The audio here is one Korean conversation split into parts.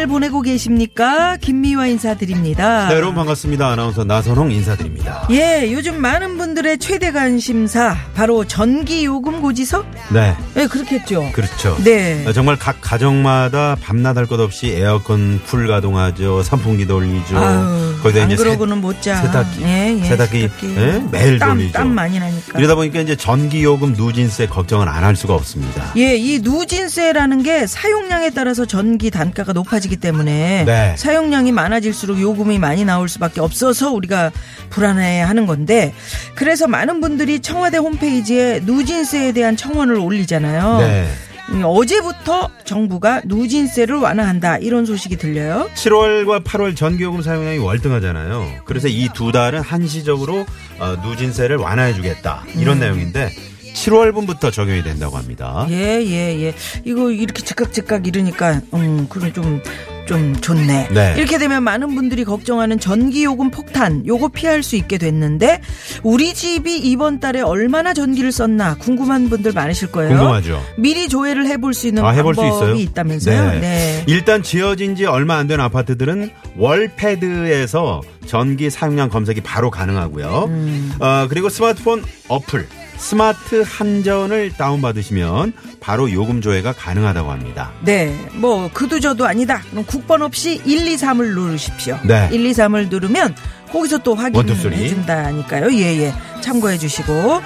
잘 보내고 계십니까? 김미화 인사드립니다. 네, 여러분 반갑습니다 아나운서 나선홍 인사드립니다 예, 요즘 많은 분들의 최대 관심사 바로 전기 요금 고지서? 네 네, 그렇겠죠. 그렇죠 네. 어, 정말 각 가정마다 밤낮 할 것 없이 에어컨 풀 가동하죠 선풍기 돌리죠 아유, 거기다 안 이제 그러고는 못 자. 세탁기 예, 예, 세탁기, 세탁기. 예? 매일 땀, 돌리죠 땀 많이 나니까. 이러다 보니까 이제 전기요금 누진세 걱정을 안 할 수가 없습니다 예, 이 누진세라는 게 사용량에 따라서 전기 단가가 높아지기 때문에 네. 사용량이 많아질수록 요금이 많이 나올 수밖에 없어서 우리가 불안해 하는 건데 그래서 많은 분들이 청와대 홈페이지에 누진세에 대한 청원을 올리잖아요. 네. 음, 어제부터 정부가 누진세를 완화한다 이런 소식이 들려요. 7월과 8월 전기요금 사용량이 월등하잖아요. 그래서 이 두 달은 한시적으로 어, 누진세를 완화해주겠다 이런 음. 내용인데 7월분부터 적용이 된다고 합니다. 예, 예, 예. 이거 이렇게 즉각 즉각 이러니까 음, 그래 좀. 좀 좋네. 네. 이렇게 되면 많은 분들이 걱정하는 전기요금 폭탄, 요거 피할 수 있게 됐는데, 우리 집이 이번 달에 얼마나 전기를 썼나 궁금한 분들 많으실 거예요. 궁금하죠. 미리 조회를 해볼 수 있는 아, 해볼 수 방법이 있어요? 있다면서요? 네. 일단 지어진 지 얼마 안 된 아파트들은 월패드에서 전기 사용량 검색이 바로 가능하고요. 음. 어, 그리고 스마트폰 어플 스마트 한전을 다운받으시면 바로 요금 조회가 가능하다고 합니다. 네, 뭐 그도 저도 아니다. 그럼 국번 없이 1, 2, 3을 누르십시오. 네. 1, 2, 3을 누르면 거기서 또. 확인해 준다니까요. 예, 예. 참고해 주시고.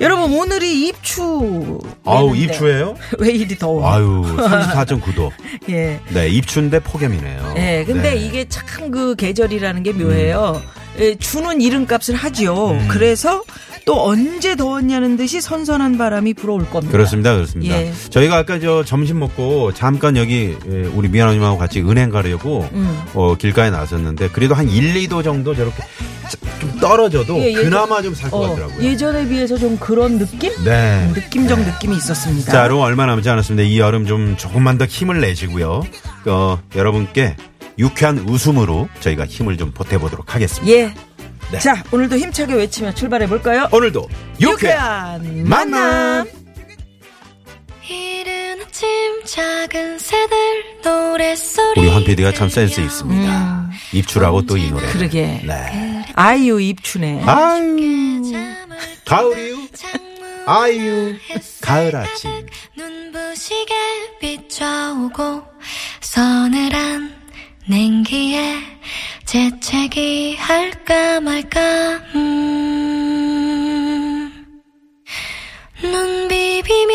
여러분 오늘이 입추. 아우 입추예요? 왜 이리 더워? 아유 34.9도. 예. 네 입추인데 폭염이네요. 예, 근데 네. 이게 참 그 계절이라는 게 묘해요. 예, 주는 이름값을 하지요. 음. 그래서 또 언제 더웠냐는 듯이 선선한 바람이 불어올 겁니다. 그렇습니다, 그렇습니다. 예. 저희가 아까 저 점심 먹고 잠깐 여기 예, 우리 미아노님하고 같이 은행 가려고 음. 어, 길가에 나섰는데 그래도 한 1, 2도 정도 저렇게 좀 떨어져도 예, 예전- 그나마 좀 살것 어, 같더라고요. 예전에 비해서 좀 그런 느낌? 네. 음, 느낌적 느낌이 있었습니다. 자, 여러분 얼마 남지 않았습니다. 이 여름 좀 조금만 더 힘을 내시고요. 어, 여러분께 유쾌한 웃음으로 저희가 힘을 좀 보태보도록 하겠습니다. 예. 네. 자, 오늘도 힘차게 외치며 출발해 볼까요? 오늘도 유쾌한 만남! 이른 아침 작은 새들 노랫소리 우리 황 PD가 참 센스 있습니다. 음. 입추라고 또 이 노래. 그러게. 네. 아이유 입추네. 아유? 창문 아유, 가을 아침. 눈부시게 비춰오고 서늘한 냉기에 재채기 할까 말까 음. 눈 비비며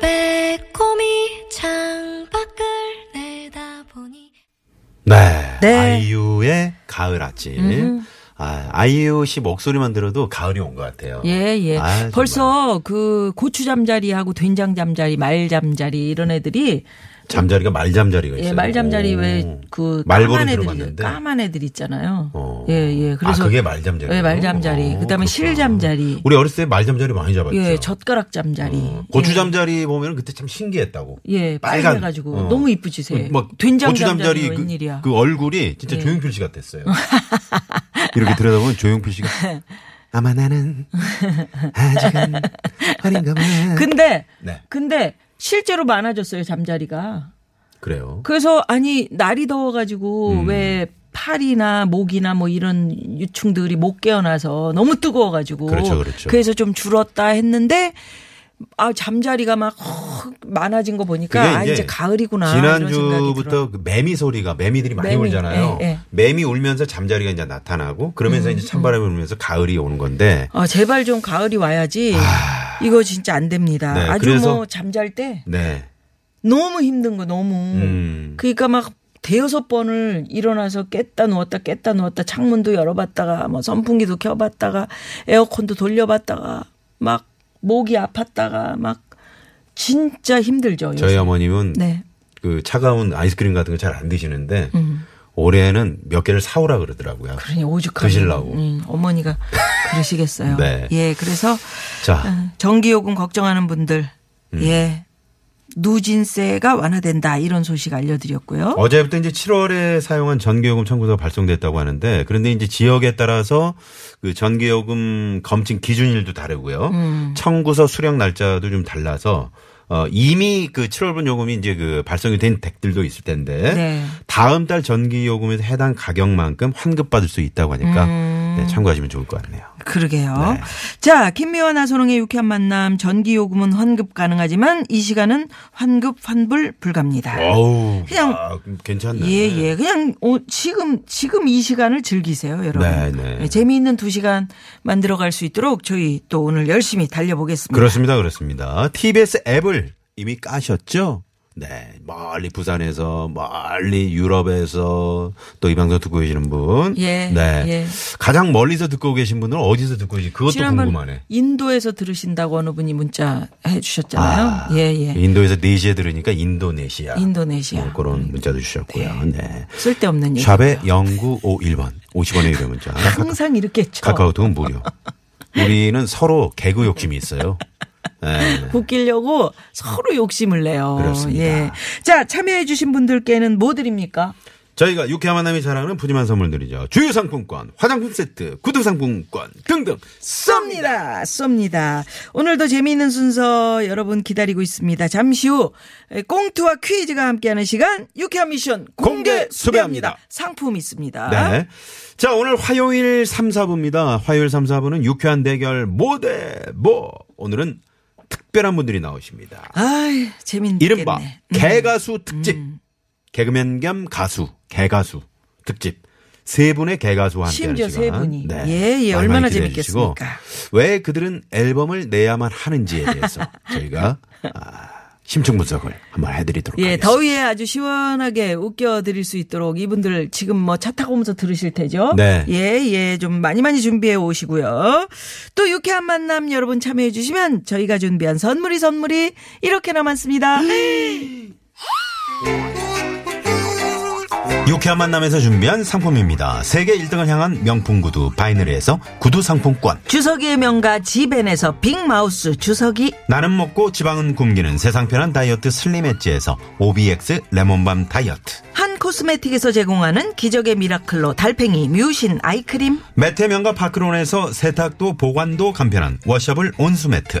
빼꼼히 창밖을 내다보니 네. 네. 아이유의 가을 아침. 아, 아이유 씨 목소리만 들어도 가을이 온 것 같아요. 예, 예. 아. 벌써 그 고추 잠자리하고 된장 잠자리, 말 잠자리 이런 애들이 잠자리가 말 잠자리가 있어요. 예, 말 잠자리 오. 왜그 까만 애들 들어봤는데. 까만 애들 있잖아요. 어. 예, 예. 그래서 아, 그게 말 잠자리. 예, 말 잠자리. 그다음에 실 잠자리. 우리 어렸을 때 말 잠자리 많이 잡았죠. 예, 젓가락 잠자리. 어, 고추 잠자리 보면 그때 참 신기했다고. 예, 빨간. 가지고 어. 너무 이쁘지 새. 막 된장 고추 잠자리 잠자리 그, 웬일이야. 그 얼굴이 진짜 예. 조용필 씨 같았어요. 이렇게 들여다보면 조용필 씨가 아마 나는 아직은 어린가 봐. 근데 네. 근데 실제로 많아졌어요 잠자리가. 그래요. 그래서 아니 날이 더워가지고 음. 왜 팔이나 목이나 뭐 이런 유충들이 못 깨어나서 너무 뜨거워가지고 그렇죠, 그렇죠. 래서 좀 줄었다 했는데 아 잠자리가 막 헉, 많아진 거 보니까 아 이제 가을이구나 이런 생각이 지난주부터. 그 매미 소리가 매미들이 많이 매미, 울잖아요. 예, 예. 매미 울면서 잠자리가 이제 나타나고 그러면서 음, 이제 찬바람이 불면서 가을이 오는 건데 아 제발 좀 가을이 와야지 이거 진짜 안 됩니다. 아. 네, 아주 그래서- 뭐 잠잘 때 네. 너무 힘든 거 너무 음. 그러니까 막 대여섯 번을 일어나서 깼다 누웠다 깼다 누웠다 창문도 열어봤다가 뭐 선풍기도 켜봤다가 에어컨도 돌려봤다가 막 목이 아팠다가 막 진짜 힘들죠. 저희 요새. 어머님은 네. 그 차가운 아이스크림 같은 거 잘 안 드시는데 음. 올해는 몇 개를 사오라 그러더라고요. 그러니 오죽하면 드시려고. 음, 어머니가 그러시겠어요. 네. 예, 그래서 자, 어, 전기요금 걱정하는 분들, 음. 예, 누진세가 완화된다 이런 소식 알려드렸고요. 어제부터 이제 7월에 사용한 전기요금 청구서가 발송됐다고 하는데 그런데 이제 지역에 따라서 그 전기요금 검증 기준일도 다르고요. 음. 청구서 수령 날짜도 좀 달라서 어 이미 그 7월분 요금이 이제 그 발송이 된 댁들도 있을 텐데 네. 다음 달 전기 요금에서 해당 가격만큼 환급받을 수 있다고 하니까 음. 네, 참고하시면 좋을 것 같네요. 그러게요. 네. 자, 김미화 나선홍의 유쾌한 만남 전기 요금은 환급 가능하지만 이 시간은 환급 환불 불가입니다. 어우, 그냥- 아, 괜찮네. 예, 예. 그냥 어, 지금 지금 이 시간을 즐기세요, 여러분. 네, 네. 예, 재미있는 두 시간 만들어 갈 수 있도록 저희 또 오늘 열심히 달려보겠습니다. 그렇습니다. 그렇습니다. TBS 앱을 이미 까셨죠? 네. 멀리 부산에서, 멀리 유럽에서 또 이 방송 듣고 계시는 분. 예, 네. 예. 가장 멀리서 듣고 계신 분들은 어디서 듣고 계시 그것도 궁금하네. 인도에서 들으신다고 어느 분이 문자 해 주셨잖아요. 예, 예. 인도에서 4시에 들으니까 인도네시아. 인도네시아. 뭐 그런 문자도 주셨고요. 네. 쓸데없는 얘기. 샵에 0951번. 50원의 유료 문자. 항상 이렇게 쳐. 카카오톡은 무료. 우리는 서로 개그 욕심이 있어요. 네. 웃기려고 서로 욕심을 내요. 그렇습니다. 예. 자, 참여해주신 분들께는 뭐 드립니까? 저희가 유쾌한 만남이 자랑하는 푸짐한 선물 드리죠. 주요 상품권, 화장품 세트, 구두 상품권 등등 쏩니다. 쏩니다. 오늘도 재미있는 순서 여러분 기다리고 있습니다. 잠시 후 꽁투와 퀴즈가 함께하는 시간 유쾌한 미션 공개 공개 수배합니다. 수배합니다. 상품 있습니다. 네. 자, 오늘 화요일 3, 4부입니다. 화요일 3, 4부는 유쾌한 대결 모대 뭐. 오늘은 특별한 분들이 나오십니다. 아이, 재밌겠네. 이른바 음. 개가수 특집. 개그맨 겸 가수, 개가수 특집. 세 분의 개가수와 함께 심지어 세. 분이. 네. 예, 예, 얼마나 재밌겠습니까? 왜 그들은 앨범을 내야만 하는지에 대해서 저희가 아, 심층 분석을 한번 해드리도록 예, 하겠습니다. 더위에 아주 시원하게 웃겨드릴 수 있도록 이분들 지금 뭐 차 타고 오면서 들으실 테죠? 네. 예, 예, 좀 많이 많이 준비해 오시고요. 또 유쾌한 만남 여러분 참여해 주시면 저희가 준비한 선물이 선물이 이렇게 남았습니다. 유쾌한 만남에서 준비한 상품입니다. 세계 1등을 향한 명품 구두 바이네르에서 구두 상품권. 주서기의 명가 지벤에서 빅마우스 주서기 나는 먹고 지방은 굶기는 세상 편한 다이어트 슬림 엣지에서 OBX 레몬밤 다이어트. 한 코스메틱에서 제공하는 기적의 미라클로 달팽이 뮤신 아이크림 매트 명가 파크론에서 세탁도 보관도 간편한 washable 온수매트.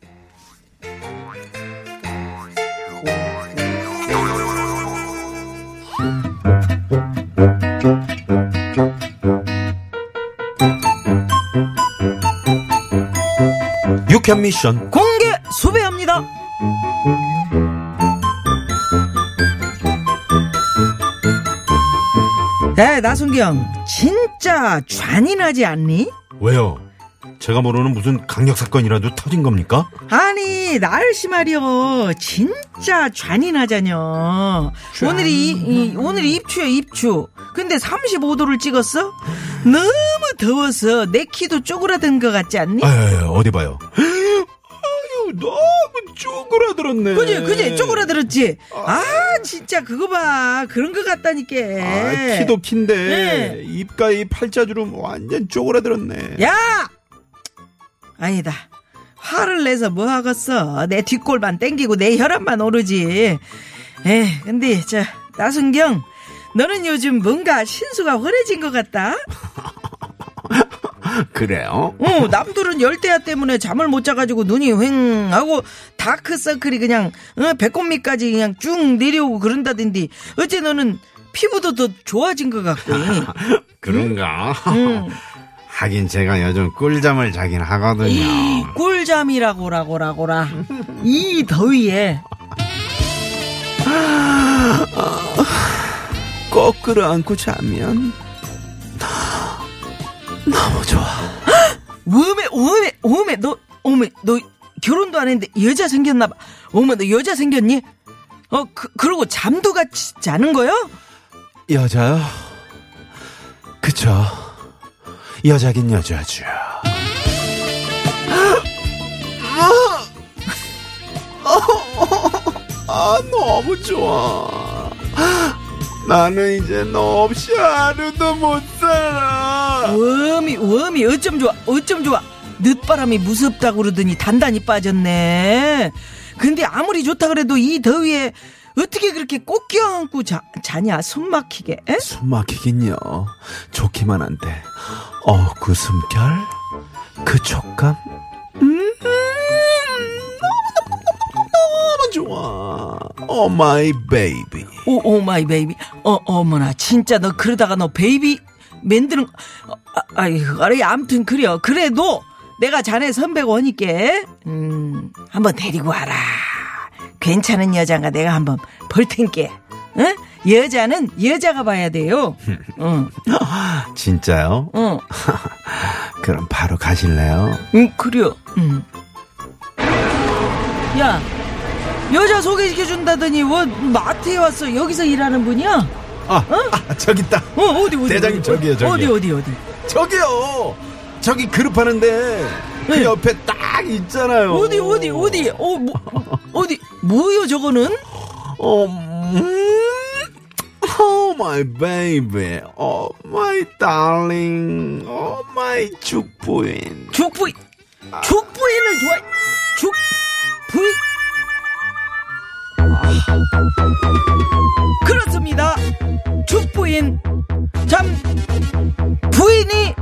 유캔 미션. 공개 수배합니다. 야, 나순경, 진짜 잔인하지 않니? 왜요? 제가 모르는 무슨 강력 사건이라도 터진 겁니까? 아니, 날씨 말이여, 진짜 잔인하자녀. 오늘이, 이, 오늘이 입추야, 입추. 근데 35도를 찍었어? 너무 더워서 내 키도 쪼그라든 것 같지 않니? 아유, 어디 봐요. 아유, 너무 쪼그라들었네. 그지, 그지, 쪼그라들었지? 아, 진짜 그거 봐. 그런 것 같다니까. 아, 키도 키인데 네. 입가이 팔자주름 완전 쪼그라들었네. 야! 아니다. 화를 내서 뭐 하겠어. 내 뒷골만 땡기고 내 혈압만 오르지. 에, 근데 저 나순경, 너는 요즘 뭔가 신수가 환해진 것 같다. 그래요? 어, 남들은 열대야 때문에 잠을 못 자가지고 눈이 휑 하고 다크서클이 그냥 어, 배꼽 밑까지 그냥 쭉 내려오고 그런다던데 어째 너는 피부도 더 좋아진 것 같고. 그런가? 응. 하긴 제가 요즘 꿀잠을 자긴 하거든요. 꿀잠이라고라고라고라. 이 더위에. 꼭 끌어안고 자면 너무 좋아. 어메 어메 어메 너 어메 너 결혼도 안 했는데 여자 생겼나 봐. 어머 너 여자 생겼니? 어 그, 그러고 잠도 같이 자는 거요? 여자요? 그쵸. 여자긴 여자죠. 아, 너무 좋아. 나는 이제 너 없이 하루도 못 살아. 어미 어미 어쩜 좋아 어쩜 좋아 늦바람이 무섭다고 그러더니 단단히 빠졌네. 근데 아무리 좋다 그래도 이 더위에 어떻게 그렇게 꼭 껴안고 자, 자냐 숨 막히게 에? 숨 막히긴요. 좋기만 한데. 어, 그 숨결, 그 촉감. 음, 너무 좋아. Oh my baby. 오, oh my baby. 어, 어머나, 진짜 너 그러다가 너 baby 만드는, 어, 아, 아이고, 아이, 암튼 그래요. 그래도 내가 자네 선배고 하니까, 음, 한번 데리고 와라. 괜찮은 여자가 내가 한번 볼 텐게. 응? 여자는 여자가 봐야 돼요. 응, 진짜요? 응, 그럼 바로 가실래요? 응, 그래요. 응. 야, 여자 소개시켜준다더니, 뭐, 마트에 왔어. 여기서 일하는 분이야? 아, 아 저기 있다. 어, 어디, 어디? 대장님, 어디, 저기요, 저기요. 어디, 어디, 어디? 저기요. 저기 그릇 파는데 그 네. 옆에 딱 있잖아요. 어디 어디 어디 어 뭐, 어디 뭐요 저거는 어, 음, oh my baby, oh my darling, oh my 죽부인. 죽부인. 죽부인을 좋아해 죽부인. 그렇습니다. 죽부인. 참 부인이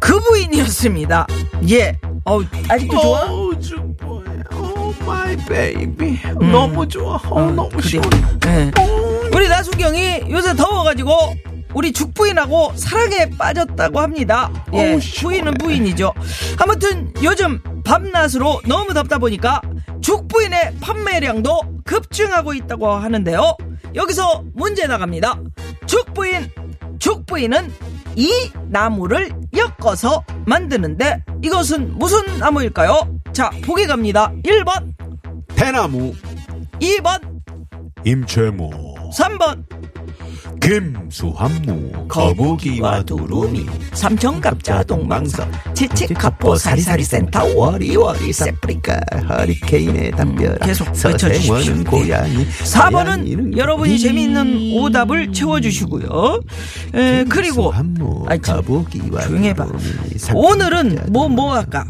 그 부인이었습니다. 예. 어, 아직도 좋아? Oh, oh my baby, 너무 좋아, 어, 너무 그래. 시원해. 예. 우리 나수경이 요새 더워가지고 우리 죽부인하고 사랑에 빠졌다고 합니다. 예. 부인은 부인이죠. 아무튼 요즘 밤낮으로 너무 덥다 보니까 죽부인의 판매량도 급증하고 있다고 하는데요. 여기서 문제 나갑니다. 죽부인, 죽부인은 이 나무를 엮어서 만드는데 이것은 무슨 나무일까요? 자, 보기 갑니다. 1번, 대나무, 2번, 임채무, 3번, 김수한무, 거북이와 두루미, 삼천갑자 동방석 치치카포 사리사리센터 워리워리 세프리카 허리케인의 담벼락 계속 외쳐주십시오. 서생원은 고양이 4번은 여러분이 재미있는 오답을 채워주시고요. 에, 그리고 참, 거북이와 조용히 해봐. 두루미, 오늘은 뭐 뭐 할까?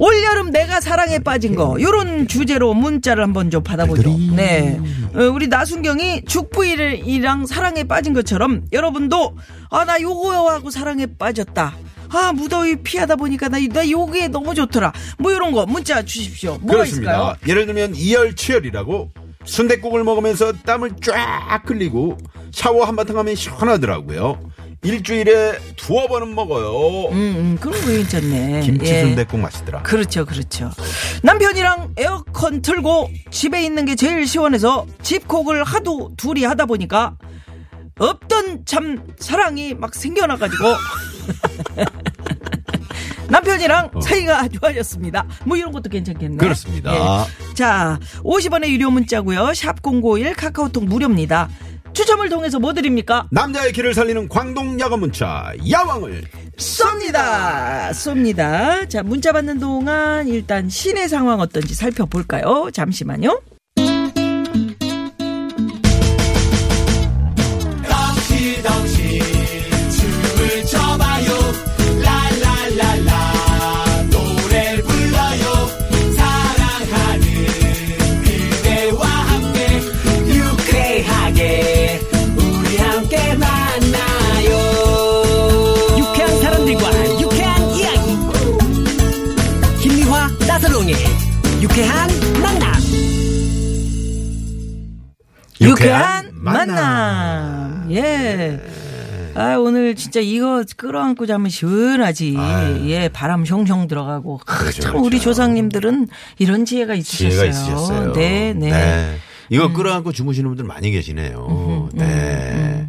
올여름 내가 사랑에 빠진 거 요런 주제로 문자를 한번 좀 받아보죠. 네, 어, 우리 나순경이 죽부인이랑 사랑에 빠진 것처럼 여러분도 아 나 요거 하고 사랑에 빠졌다. 아 무더위 피하다 보니까 나, 나 요게 너무 좋더라. 뭐 이런 거 문자 주십시오. 뭐가 그렇습니다. 있을까요? 예를 들면 이열치열이라고 순댓국을 먹으면서 땀을 쫙 흘리고 샤워 한바탕 하면 시원하더라고요. 일주일에 두어 번은 먹어요. 음, 음 그런 거 괜찮네. 김치 예. 순댓국 맛있더라. 그렇죠, 그렇죠. 남편이랑 에어컨 틀고 집에 있는 게 제일 시원해서 집콕을 하도 둘이 하다 보니까 없던 참 사랑이 막 생겨나가지고 남편이랑 사이가 좋아졌습니다. 뭐 이런 것도 괜찮겠네. 어. 그렇습니다. 예. 자, 50원의 유료 문자고요. 샵051 카카오톡 무료입니다. 추첨을 통해서 뭐 드립니까? 남자의 길을 살리는 광동 야간 문자 야왕을 쏩니다. 쏩니다. 자, 문자 받는 동안 일단 시내 상황 어떤지 살펴볼까요? 잠시만요. 유쾌한 만남. 예. 아, 오늘 진짜 이거 끌어안고 자면 시원하지. 예, 바람 숑숑 들어가고. 아, 그렇죠, 참, 그렇죠. 우리 조상님들은 이런 지혜가 있으셨어요. 지혜가 있으셨어요. 네, 네. 이거 끌어안고 주무시는 분들 많이 계시네요. 네.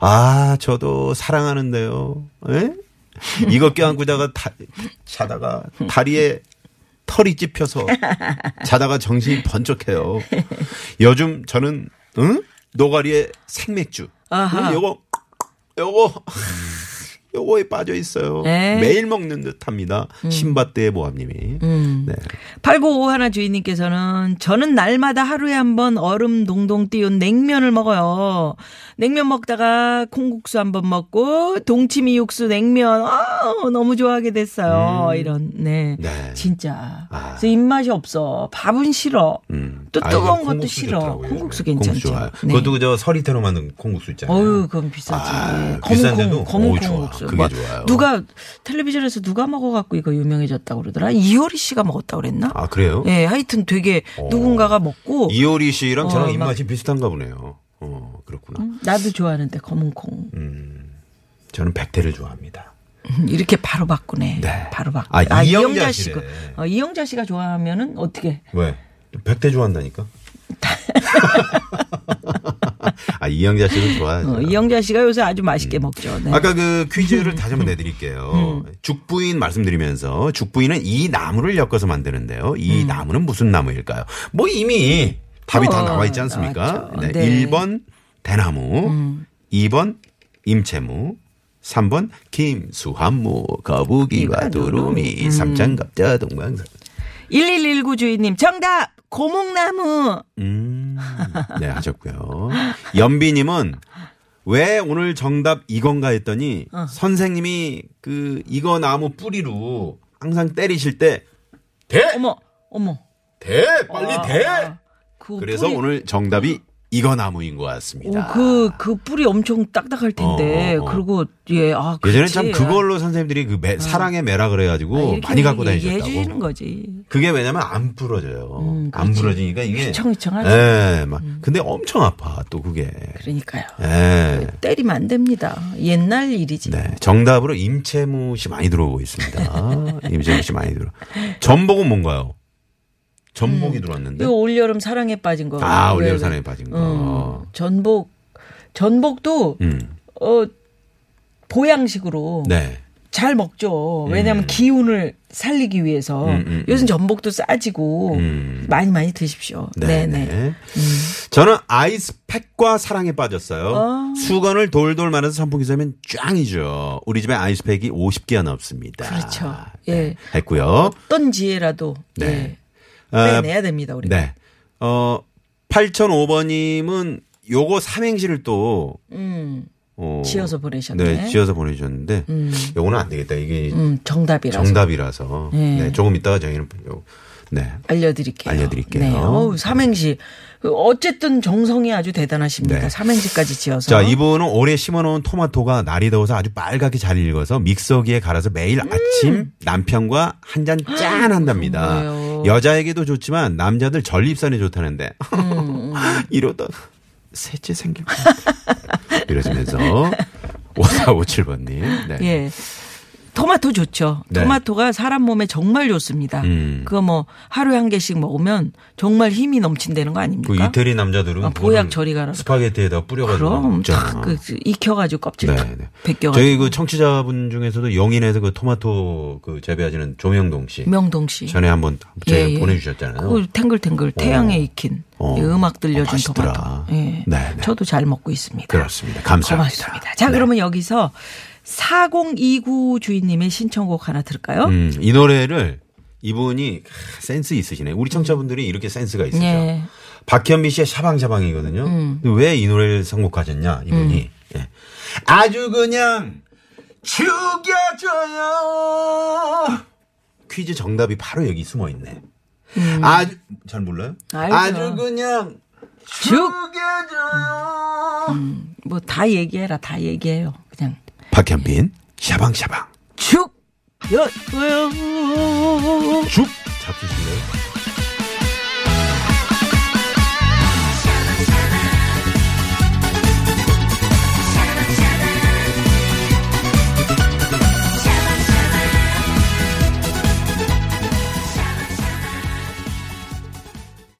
아, 저도 사랑하는데요. 예? 이거 껴안고 자가 다, 자다가 다리에 털이 찝혀서 자다가 정신이 번쩍해요. 요즘 저는 응? 노가리에 생맥주. 아하. 응, 요거 요거 요거에 빠져 있어요. 에이. 매일 먹는 듯합니다. 신밧드의 모함님이. 네. 8951 하나 주인님께서는 저는 날마다 하루에 한 번 얼음 동동 띄운 냉면을 먹어요. 냉면 먹다가 콩국수 한번 먹고 동치미 육수 냉면 아, 너무 좋아하게 됐어요. 이런 네. 음. 네. 진짜. 아. 그래서 입맛이 없어. 밥은 싫어. 음. 또 아, 뜨거운 것도 콩국수 싫어. 좋더라고요, 콩국수 요즘에. 괜찮죠. 좋아요. 네. 그것도 그저 서리태로 만든 콩국수 있잖아요. 어유, 그건 비싸지. 아, 검은 비싼데도? 콩, 검은 좋아. 콩국수. 그게 뭐 좋아요. 누가 텔레비전에서 누가 먹어 갖고 이거 유명해졌다고 그러더라. 이효리 씨가 먹었다고 그랬나? 아, 그래요? 예, 하여튼 되게 누군가가 먹고 이효리 씨랑 어, 저랑 막- 입맛이 비슷한가 보네요. 어, 그렇구나. 나도 좋아하는데 검은 콩 저는 백태를 좋아합니다. 음, 이렇게 바로 바꾸네. 네. 바로 바꾸. 아, 이영자 씨가 씨래. 어, 이영자 씨가 좋아하면은 어떻게? 왜? 백태 좋아한다니까? 아, 이영자 씨도 좋아하죠. 어, 이영자 씨가 요새 아주 맛있게 먹죠. 네. 아까 그 퀴즈를 다시 한번 내드릴게요. 음. 죽부인 말씀드리면서 죽부인은 이 나무를 엮어서 만드는데요. 이 음. 나무는 무슨 나무일까요? 뭐 이미 답이 다 어, 나와 있지 않습니까? 나왔죠. 네. 네. 음. 1번 대나무, 2번 임채무, 3번 김수한무, 거북이와 두루미, 음. 삼장갑자 동방산. 1119 주인님 정답 고목나무. 음, 네, 하셨고요. 연비 님은 왜 오늘 정답 이건가 했더니 어. 선생님이 그 이거 나무 뿌리로 항상 때리실 때 대! 어머 어머. 대! 빨리 대! 그 그래서 뿌리- 오늘 정답이 이거 나무인 것 같습니다. 오, 그, 그 뿌리 엄청 딱딱할 텐데. 어, 어, 어. 그리고, 예, 아, 예전에. 참 그걸로 선생님들이 그 매- 사랑의 매라 아, 그래가지고 이렇게 많이 갖고 다니셨다고. 주시는 거지. 그게 왜냐면 안 부러져요. 음, 안. 부러지니까 이게. 휘청휘청하지. 예, 막. 근데 엄청 아파, 또 그게. 그러니까요. 예. 때리면 안 됩니다. 옛날 일이지. 네. 정답으로 임채무 씨 많이 들어오고 있습니다. 임채무 씨 많이 들어. 전복은 뭔가요? 전복이 들어왔는데. 이거 올여름 사랑에 빠진 거. 아, 왜, 올여름 왜. 사랑에 빠진 거. 음, 전복, 전복도, 음. 어, 보양식으로 네. 잘 먹죠. 왜냐하면 기운을 살리기 위해서. 음, 음, 요즘 전복도 싸지고 음. 많이 많이 드십시오. 네. 네 네. 네. 저는 아이스팩과 사랑에 빠졌어요. 어. 수건을 돌돌 말아서 선풍기 쐬면 짱이죠. 우리 집에 아이스팩이 50개가 넘습니다. 그렇죠. 네. 예. 했고요. 어떤 지혜라도 네. 네. 아, 빼내야 됩니다. 우리가. 네. 어, 8005번님은 요거 삼행시를 또 음, 어, 지어서 보내셨네. 네, 지어서 보내주셨는데 요거는 안 되겠다. 이게 음, 정답이라서. 정답이라서. 네. 네. 조금 이따가 저희는 요, 네. 알려드릴게요. 알려드릴게요. 네. 어우, 삼행시. 어쨌든 정성이 아주 대단하십니다. 네. 삼행시까지 지어서. 자, 이분은 올해 심어놓은 토마토가 날이 더워서 아주 빨갛게 잘 익어서 믹서기에 갈아서 매일 아침 남편과 한 잔 짠 한답니다. 음. 여자에게도 좋지만 남자들 전립선에 좋다는데 음, 이러다 셋째 생길 것 같아. 이러시면서 5457번님. 네. 예. 토마토 좋죠. 네. 토마토가 사람 몸에 정말 좋습니다. 음. 그거 뭐 하루에 한 개씩 먹으면 정말 힘이 넘친다는 거 아닙니까? 그 이태리 남자들은 아, 보약 저리 가라. 스파게티에다 뿌려가지고 그럼 먹잖아. 탁 그, 익혀가지고 껍질 탁 네, 네. 벗겨가지고. 저희 그 청취자분 중에서도 용인에서 그 토마토 그 재배하시는 조명동 씨 명동 씨. 전에 한번 예, 예. 보내주셨잖아요. 그 탱글탱글 태양에 익힌 어. 이 음악 들려준 어. 토마토. 예. 네, 네. 저도 잘 먹고 있습니다. 그렇습니다. 감사합니다. 고맙습니다. 자, 네. 그러면 여기서 4029 주인님의 신청곡 하나 들을까요? 음, 이 노래를 이분이 아, 센스 있으시네. 우리 청취자분들이 이렇게 센스가 있으죠. 예. 박현미 씨의 샤방샤방이거든요. 음. 왜이 노래를 선곡하셨냐, 이분이. 예. 아주 그냥 죽여줘요. 퀴즈 정답이 바로 여기 숨어 있네. 아주, 잘 몰라요? 음. 알죠. 아주 그냥 죽! 죽여줘요. 뭐 다 얘기해라. 다 얘기해요. 그냥 박현빈, 샤방샤방. 죽! 여, 죽! 잡수실래요?